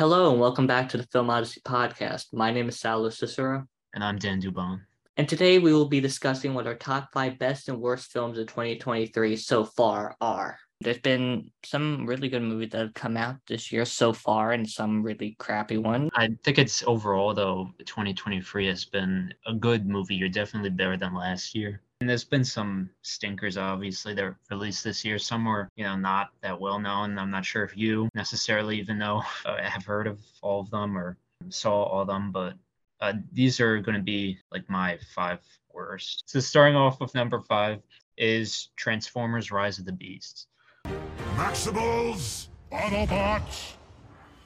Hello and welcome back to the Film Odyssey podcast. My name is Sal Cicero. And I'm Dan Dubon. And today we will be discussing what our top five best and worst films of 2023 so far are. There's been some really good movies that have come out this year so far and some really crappy ones. I think it's overall, though, 2023 has been a good movie You're definitely better than last year. And there's been some stinkers, obviously, that released this year. Some were, you know, not that well known. I'm not sure if you necessarily even know, uh, have heard of all of them or saw all of them, but uh, these are going to be like my five worst. So starting off with number five is Transformers: Rise of the Beasts. Maximals, Autobots,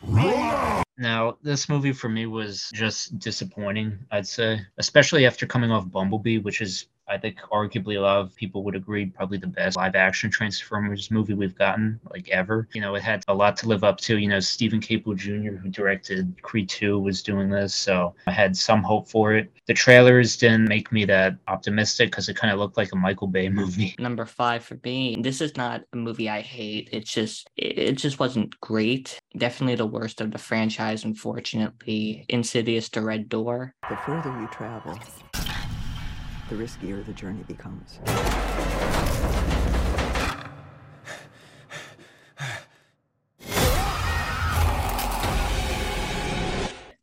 roll out! Now, this movie for me was just disappointing, I'd say, especially after coming off Bumblebee, which is I think arguably a lot of people would agree probably the best live action Transformers movie we've gotten like ever. You know, it had a lot to live up to. You know, Steven Caple Jr., who directed Creed 2, was doing this, so I had some hope for it. The trailers didn't make me that optimistic because it kind of looked like a Michael Bay movie. Number five for me. This is not a movie I hate. It's just it just wasn't great. Definitely the worst of the franchise, unfortunately. Insidious: The Red Door. The further you travel the riskier the journey becomes.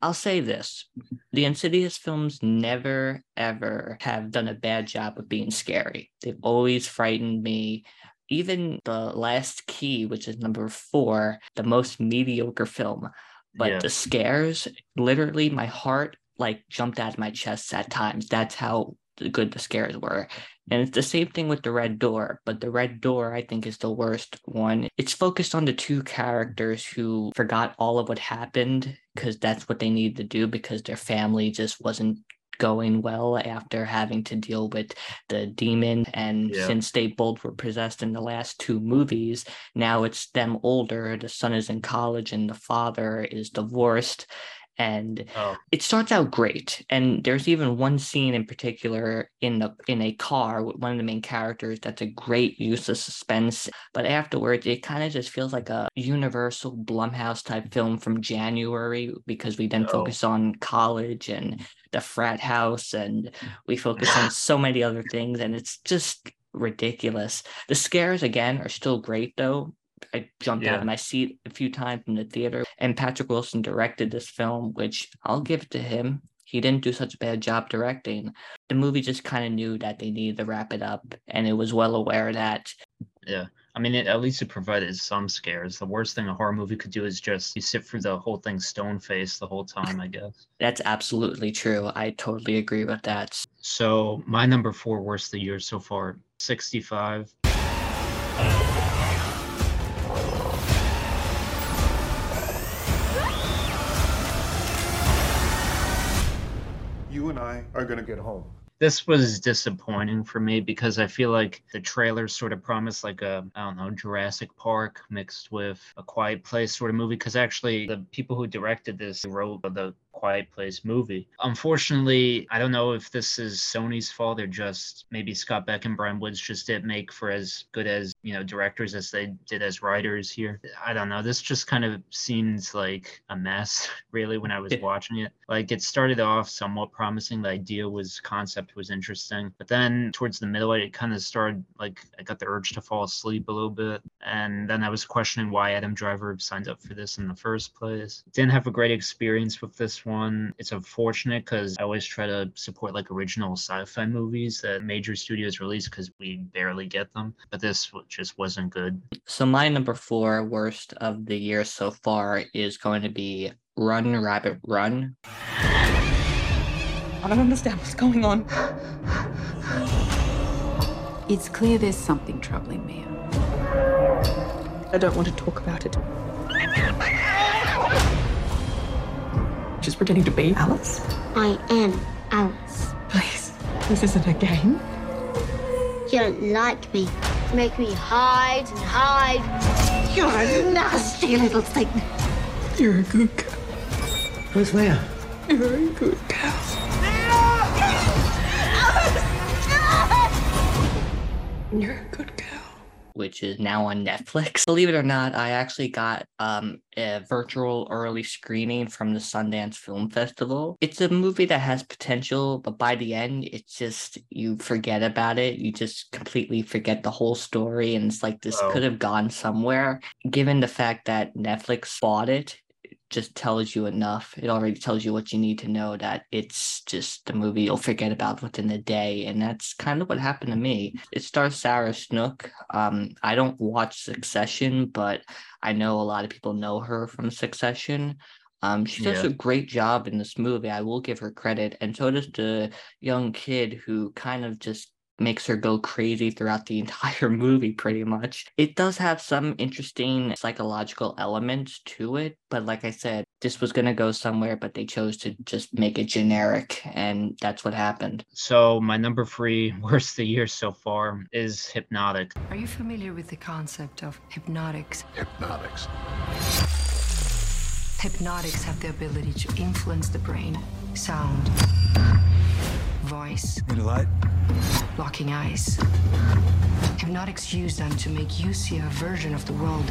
I'll say this the Insidious films never, ever have done a bad job of being scary. They've always frightened me. Even the last key, which is number four, the most mediocre film. But yeah. the scares, literally, my heart like jumped out of my chest at times. That's how good the scares were. And it's the same thing with the Red Door, but the Red Door, I think, is the worst one. It's focused on the two characters who forgot all of what happened because that's what they needed to do because their family just wasn't going well after having to deal with the demon. And yeah. since they both were possessed in the last two movies, now it's them older. The son is in college and the father is divorced and oh. it starts out great and there's even one scene in particular in the in a car with one of the main characters that's a great use of suspense but afterwards it kind of just feels like a universal blumhouse type film from january because we then oh. focus on college and the frat house and we focus on so many other things and it's just ridiculous the scares again are still great though I jumped yeah. out of my seat a few times in the theater. And Patrick Wilson directed this film, which I'll give to him. He didn't do such a bad job directing. The movie just kind of knew that they needed to wrap it up, and it was well aware that. Yeah. I mean, it, at least it provided some scares. The worst thing a horror movie could do is just you sit through the whole thing stone faced the whole time, I guess. That's absolutely true. I totally agree with that. So, my number four worst of the year so far 65. You and I are going to get home. This was disappointing for me because I feel like the trailer sort of promised like a I don't know Jurassic Park mixed with a Quiet Place sort of movie because actually the people who directed this wrote the Quiet Place movie. Unfortunately, I don't know if this is Sony's fault or just maybe Scott Beck and Bryan Woods just didn't make for as good as, you know, directors as they did as writers here. I don't know. This just kind of seems like a mess, really, when I was watching it. Like it started off somewhat promising. The idea was concept was interesting. But then towards the middle, it kind of started like I got the urge to fall asleep a little bit. And then I was questioning why Adam Driver signed up for this in the first place. Didn't have a great experience with this one. It's unfortunate because I always try to support like original sci-fi movies that major studios release because we barely get them. But this just wasn't good. So my number four worst of the year so far is going to be Run Rabbit Run. I don't understand what's going on. It's clear there's something troubling Mia. I don't want to talk about it. She's pretending to be Alice? I am Alice. Please, this isn't a game. You don't like me. You make me hide and hide. You're a nasty little thing. You're a good girl. Who's Leah? You're a good girl. You're a good girl. Which is now on Netflix. Believe it or not, I actually got um, a virtual early screening from the Sundance Film Festival. It's a movie that has potential, but by the end, it's just you forget about it. You just completely forget the whole story. And it's like this could have gone somewhere. Given the fact that Netflix bought it just tells you enough. It already tells you what you need to know that it's just the movie you'll forget about within a day. And that's kind of what happened to me. It stars Sarah Snook. Um, I don't watch Succession, but I know a lot of people know her from Succession. Um, she does Yeah. a great job in this movie. I will give her credit. And so does the young kid who kind of just makes her go crazy throughout the entire movie, pretty much. It does have some interesting psychological elements to it, but like I said, this was going to go somewhere, but they chose to just make it generic, and that's what happened. So my number three worst of the year so far is Hypnotic. Are you familiar with the concept of hypnotics? Hypnotics. Hypnotics have the ability to influence the brain, sound, voice, Need a light? Locking eyes. Hypnotics use them to make you see a version of the world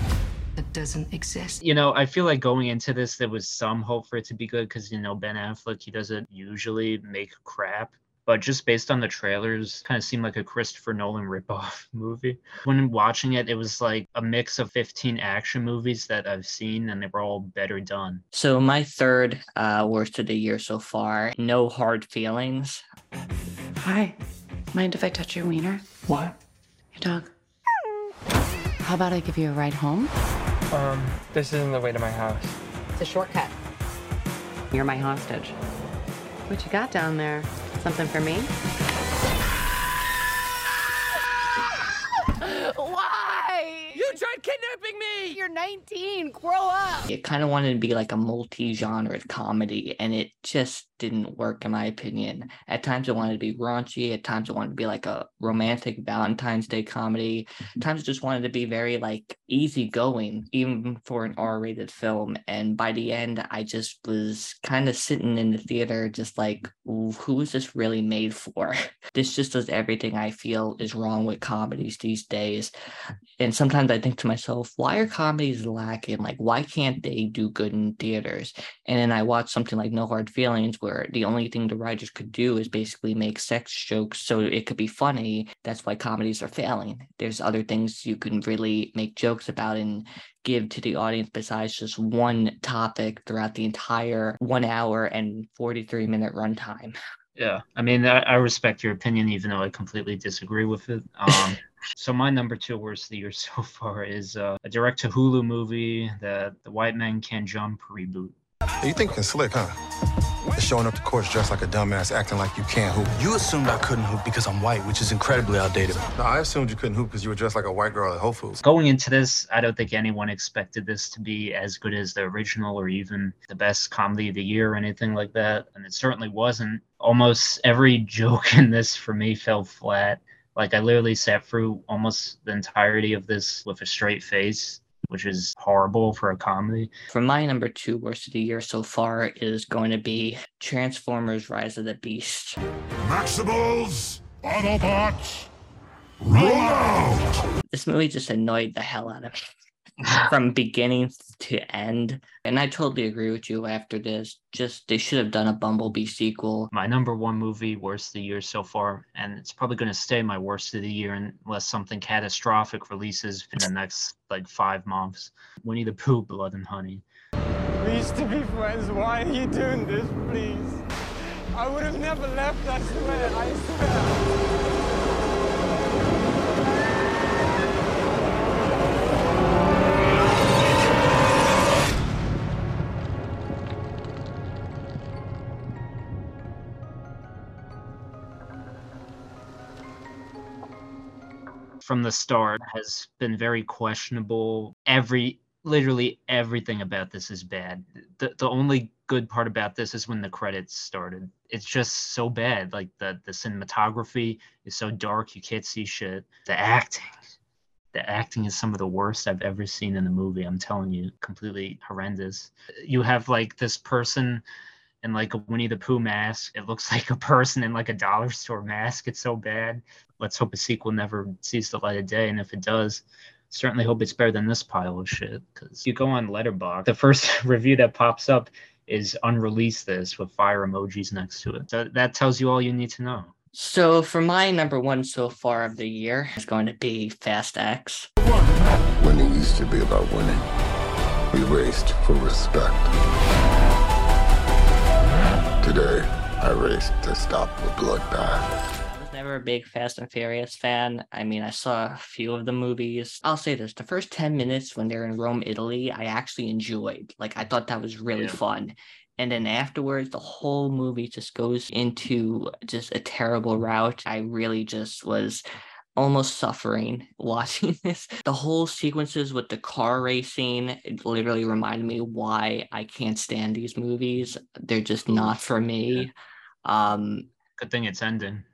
that doesn't exist. You know, I feel like going into this, there was some hope for it to be good because, you know, Ben Affleck, he doesn't usually make crap. But just based on the trailers, kind of seemed like a Christopher Nolan ripoff movie. When watching it, it was like a mix of 15 action movies that I've seen, and they were all better done. So, my third uh, worst of the year so far, No Hard Feelings. Hi. Mind if I touch your wiener? What? Your dog. How about I give you a ride home? Um, this isn't the way to my house. It's a shortcut. You're my hostage. What you got down there? Something for me? 19. Grow up. It kind of wanted to be like a multi genre comedy, and it just didn't work, in my opinion. At times, it wanted to be raunchy. At times, it wanted to be like a romantic Valentine's Day comedy. At times, it just wanted to be very like easygoing, even for an R rated film. And by the end, I just was kind of sitting in the theater, just like, who is this really made for? this just does everything I feel is wrong with comedies these days. And sometimes I think to myself, why are comedies lacking? Like, why can't they do good in theaters? And then I watch something like No Hard Feelings, where the only thing the writers could do is basically make sex jokes so it could be funny. That's why comedies are failing. There's other things you can really make jokes about and give to the audience besides just one topic throughout the entire one hour and 43 minute runtime. Yeah, I mean, I, I respect your opinion, even though I completely disagree with it. Um, so my number two worst of the year so far is uh, a direct to Hulu movie, the the White Man Can't Jump reboot. You thinking slick, huh? Just showing up to court dressed like a dumbass, acting like you can't hoop. You assumed I couldn't hoop because I'm white, which is incredibly outdated. No, I assumed you couldn't hoop because you were dressed like a white girl at Whole Foods. Going into this, I don't think anyone expected this to be as good as the original or even the best comedy of the year or anything like that, and it certainly wasn't. Almost every joke in this for me fell flat. Like I literally sat through almost the entirety of this with a straight face, which is horrible for a comedy. For my number two worst of the year so far is going to be Transformers Rise of the Beast. Maximals, Autobots, roll out! This movie just annoyed the hell out of me from beginning to end. And I totally agree with you after this. Just they should have done a Bumblebee sequel. my number one movie worst of the year so far and it's probably going to stay my worst of the year unless something catastrophic releases in the next like five months winnie the pooh blood and honey We used to be friends. Why are you doing this, please? I would have never left, I swear, I swear. From the start has been very questionable. Every literally everything about this is bad. The, the only good part about this is when the credits started. It's just so bad. Like the the cinematography is so dark you can't see shit. The acting the acting is some of the worst I've ever seen in a movie. I'm telling you, completely horrendous. You have like this person and like a Winnie the Pooh mask. It looks like a person in like a dollar store mask. It's so bad. Let's hope a sequel never sees the light of day. And if it does, certainly hope it's better than this pile of shit. Because you go on Letterboxd, the first review that pops up is unreleased this with fire emojis next to it. So that tells you all you need to know. So for my number one so far of the year is going to be Fast X. Winning used to be about winning. We raced for respect. Today, I raced to stop the bloodbath. Was never a big Fast and Furious fan. I mean, I saw a few of the movies. I'll say this the first 10 minutes when they're in Rome, Italy, I actually enjoyed. Like, I thought that was really Yeah. fun. And then afterwards, the whole movie just goes into just a terrible route. I really just was almost suffering watching this. The whole sequences with the car racing it literally reminded me why I can't stand these movies. They're just not for me. Um, Good thing it's ending.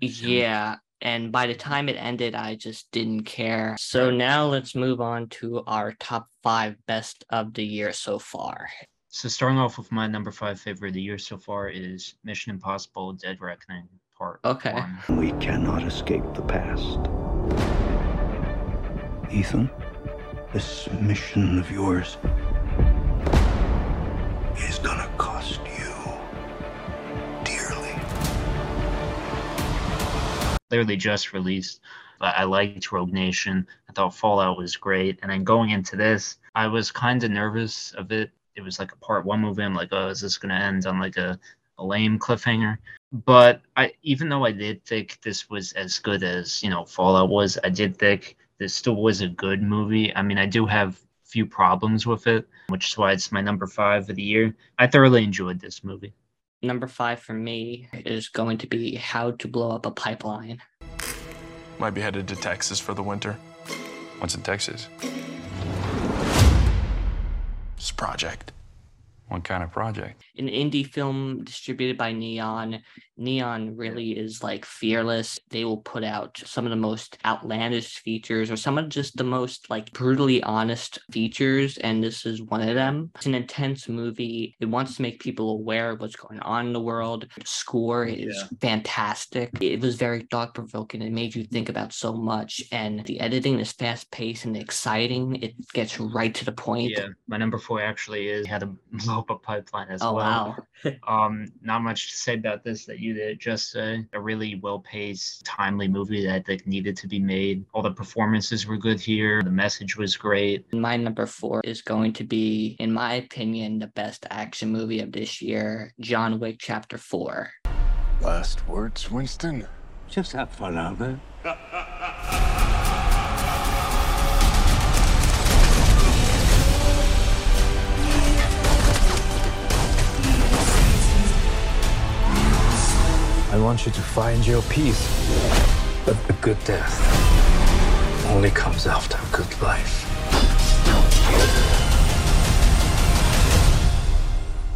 yeah. And by the time it ended, I just didn't care. So now let's move on to our top five best of the year so far. So starting off with my number five favorite of the year so far is Mission Impossible: Dead Reckoning Part Okay. One. We cannot escape the past. Ethan, this mission of yours is gonna cost you dearly. Clearly just released. But I liked Rogue Nation. I thought Fallout was great. And then going into this, I was kind of nervous of it. It was like a part one movie. I'm like, oh, is this gonna end on like a, a lame cliffhanger? But I even though I did think this was as good as, you know, Fallout was, I did think this still was a good movie. I mean, I do have few problems with it, which is why it's my number five of the year. I thoroughly enjoyed this movie. Number five for me is going to be How to Blow Up a Pipeline. Might be headed to Texas for the winter. What's in Texas? It's a project. What kind of project? An indie film distributed by Neon. Neon really is like fearless. They will put out some of the most outlandish features or some of just the most like brutally honest features. And this is one of them. It's an intense movie. It wants to make people aware of what's going on in the world. The score is Yeah. fantastic. It was very thought provoking. It made you think about so much. And the editing is fast paced and exciting. It gets right to the point. Yeah, my number four actually is had a blow up a pipeline as Oh, well. Wow. Um, not much to say about this that you did. Just a, a really well paced, timely movie that I think needed to be made. All the performances were good here. The message was great. My number four is going to be, in my opinion, the best action movie of this year John Wick Chapter 4. Last words, Winston? Just have fun out there. I want you to find your peace. But the good death only comes after a good life.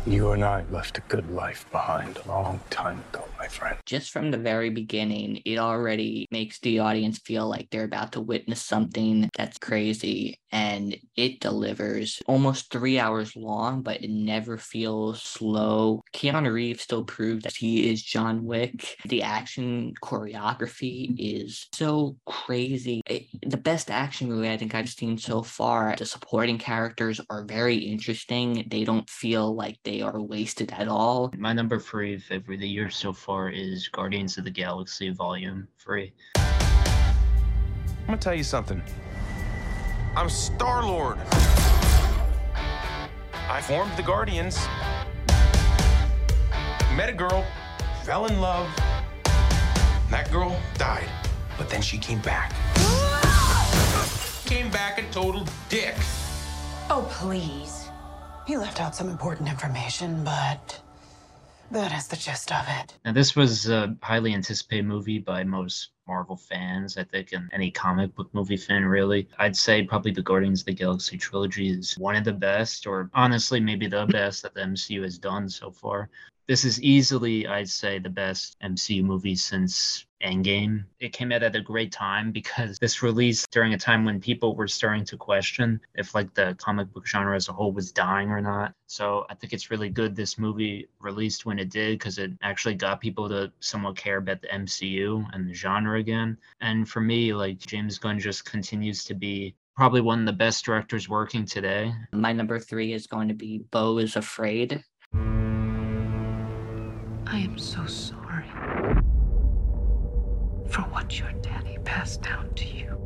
You and I left a good life behind a long time ago, my friend. Just from the very beginning, it already makes the audience feel like they're about to witness something that's crazy. And it delivers almost three hours long, but it never feels slow. Keanu Reeves still proved that he is John Wick. The action choreography is so crazy. It- the best action movie I think I've seen so far. The supporting characters are very interesting. They don't feel like they are wasted at all. My number three favorite of the year so far is Guardians of the Galaxy Volume 3. I'm gonna tell you something. I'm Star Lord. I formed the Guardians. Met a girl, fell in love. That girl died, but then she came back. Came back a total dick. Oh, please. He left out some important information, but that is the gist of it. Now, this was a highly anticipated movie by most Marvel fans, I think, and any comic book movie fan, really. I'd say probably the Guardians of the Galaxy trilogy is one of the best, or honestly, maybe the best that the MCU has done so far. This is easily, I'd say, the best MCU movie since Endgame. It came out at a great time because this released during a time when people were starting to question if like the comic book genre as a whole was dying or not. So I think it's really good this movie released when it did because it actually got people to somewhat care about the MCU and the genre again. And for me, like James Gunn just continues to be probably one of the best directors working today. My number three is going to be Beau is Afraid. I am so sorry for what your daddy passed down to you.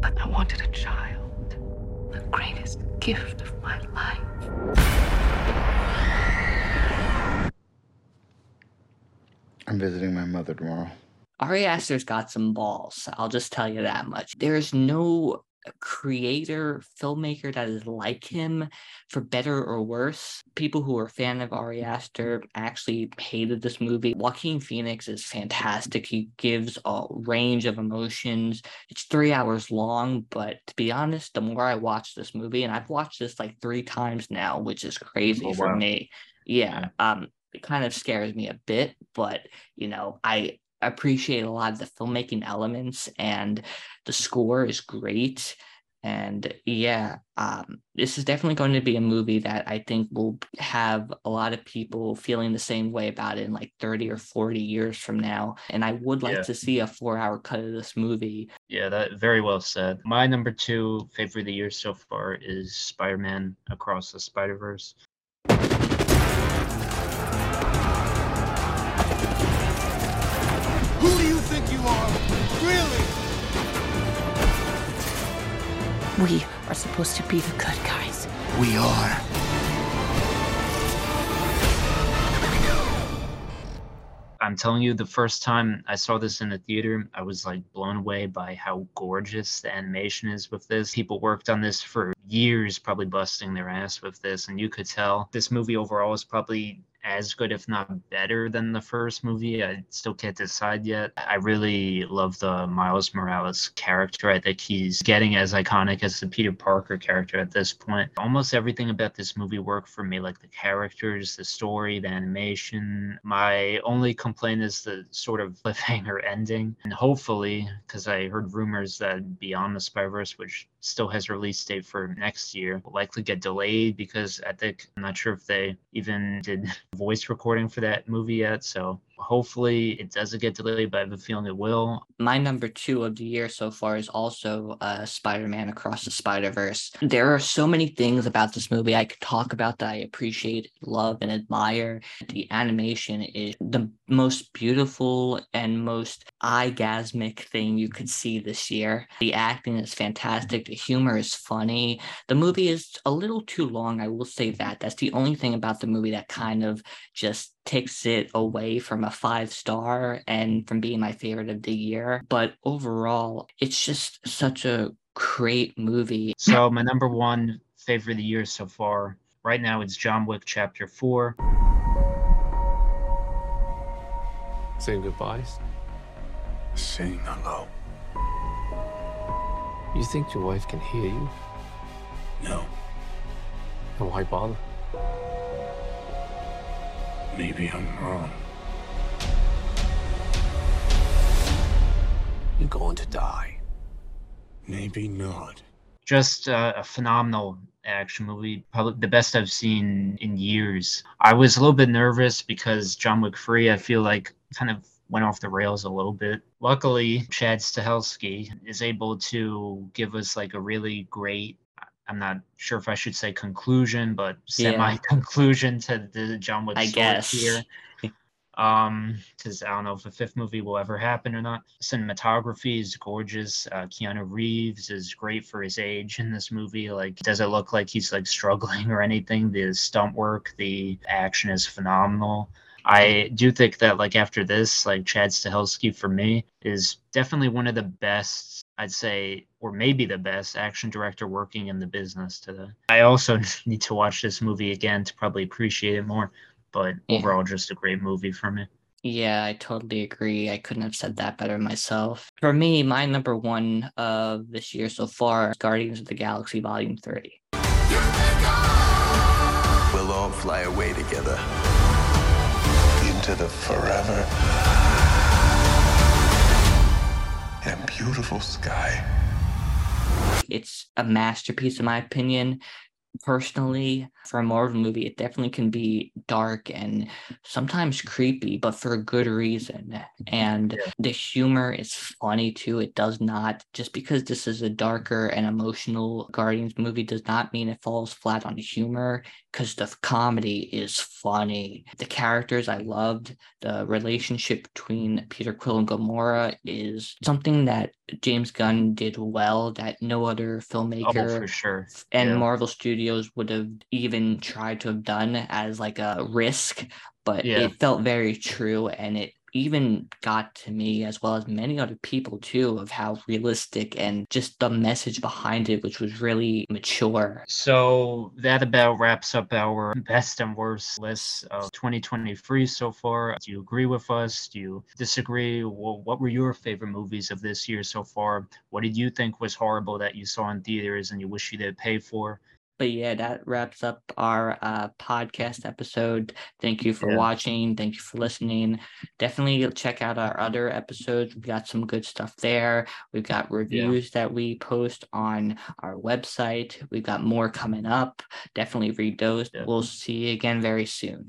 But I wanted a child, the greatest gift of my life. I'm visiting my mother tomorrow. Ari Aster's got some balls. I'll just tell you that much. There's no creator filmmaker that is like him for better or worse. People who are a fan of ari aster actually hated this movie. Joaquin phoenix is fantastic. He gives a range of emotions. It's three hours long but to be honest the more i watch this movie and i've watched this like three times now which is crazy Oh, for me. Yeah. um it kind of scares me a bit but you know i appreciate a lot of the filmmaking elements and the score is great and yeah um, this is definitely going to be a movie that i think will have a lot of people feeling the same way about it in like 30 or 40 years from now and i would like Yeah. to see a four hour cut of this movie Yeah, that very well said. My number two favorite of the year so far is Spider-Man Across the Spider-Verse. We are supposed to be the good guys. We are. I'm telling you, the first time I saw this in the theater, I was like blown away by how gorgeous the animation is with this. People worked on this for years, probably busting their ass with this, and you could tell this movie overall is probably as good, if not better, than the first movie. I still can't decide yet. I really love the Miles Morales character. I think he's getting as iconic as the Peter Parker character at this point. Almost everything about this movie worked for me, like the characters, the story, the animation. My only complaint is the sort of cliffhanger ending. And hopefully, because I heard rumors that Beyond the Spider Verse, which still has release date for next year, will likely get delayed because I think I'm not sure if they even did voice recording for that movie yet. So hopefully it doesn't get delayed, but I have a feeling it will. my number two of the year so far is also uh, Spider-Man Across the Spider-Verse. There are so many things about this movie I could talk about that I appreciate, love, and admire. The animation is the most beautiful and most eye-gasmic thing you could see this year. The acting is fantastic. The humor is funny. The movie is a little too long. I will say that. That's the only thing about the movie that kind of just takes it away from a five star and from being my favorite of the year. But overall, it's just such a great movie. So my number one favorite of the year so far, right now, it's John Wick Chapter Four. Saying goodbyes? Saying hello. You think your wife can hear you? No. Then why bother? Maybe I'm wrong. You're going to die. Maybe not. Just uh, a phenomenal action movie, probably the best I've seen in years. I was a little bit nervous because John Wick 3, I feel like, kind of went off the rails a little bit. Luckily, Chad Stahelski is able to give us like a really great. I'm not sure if I should say conclusion, but Yeah. semi conclusion to the John Wick I story guess. here. Um, because I don't know if the fifth movie will ever happen or not. Cinematography is gorgeous. Uh, Keanu Reeves is great for his age in this movie. Like, does it look like he's like struggling or anything? The stunt work, the action is phenomenal. I do think that like after this, like Chad Stahelski for me is definitely one of the best, I'd say, or maybe the best action director working in the business today. I also need to watch this movie again to probably appreciate it more, but Yeah. overall, just a great movie for me. Yeah, I totally agree. I couldn't have said that better myself. For me, my number one of this year so far is Guardians of the Galaxy Volume 3. We'll all fly away together. Into the forever and beautiful sky. It's a masterpiece, in my opinion. Personally, for a Marvel movie, it definitely can be dark and sometimes creepy, but for a good reason. Mm-hmm. And Yeah. the humor is funny too. It does not, just because this is a darker and emotional Guardians movie, does not mean it falls flat on humor because the comedy is funny. The characters I loved, the relationship between Peter Quill and Gamora is something that James Gunn did well that no other Oh, filmmaker for sure. and Yeah. Marvel Studios would have even tried to have done as like a risk, but Yeah. it felt very true and it even got to me as well as many other people too of how realistic and just the message behind it which was really mature So that about wraps up our best and worst list of 2023 so far. Do you agree with us? Do you disagree? Well, what were your favorite movies of this year so far? What did you think was horrible that you saw in theaters and you wish you did pay for? But yeah that wraps up our uh, podcast episode. Thank you for Yeah. watching. Thank you for listening. Definitely check out our other episodes. We've got some good stuff there. We've got reviews that we post on our website. We've got more coming up. Definitely read those. We'll see you again very soon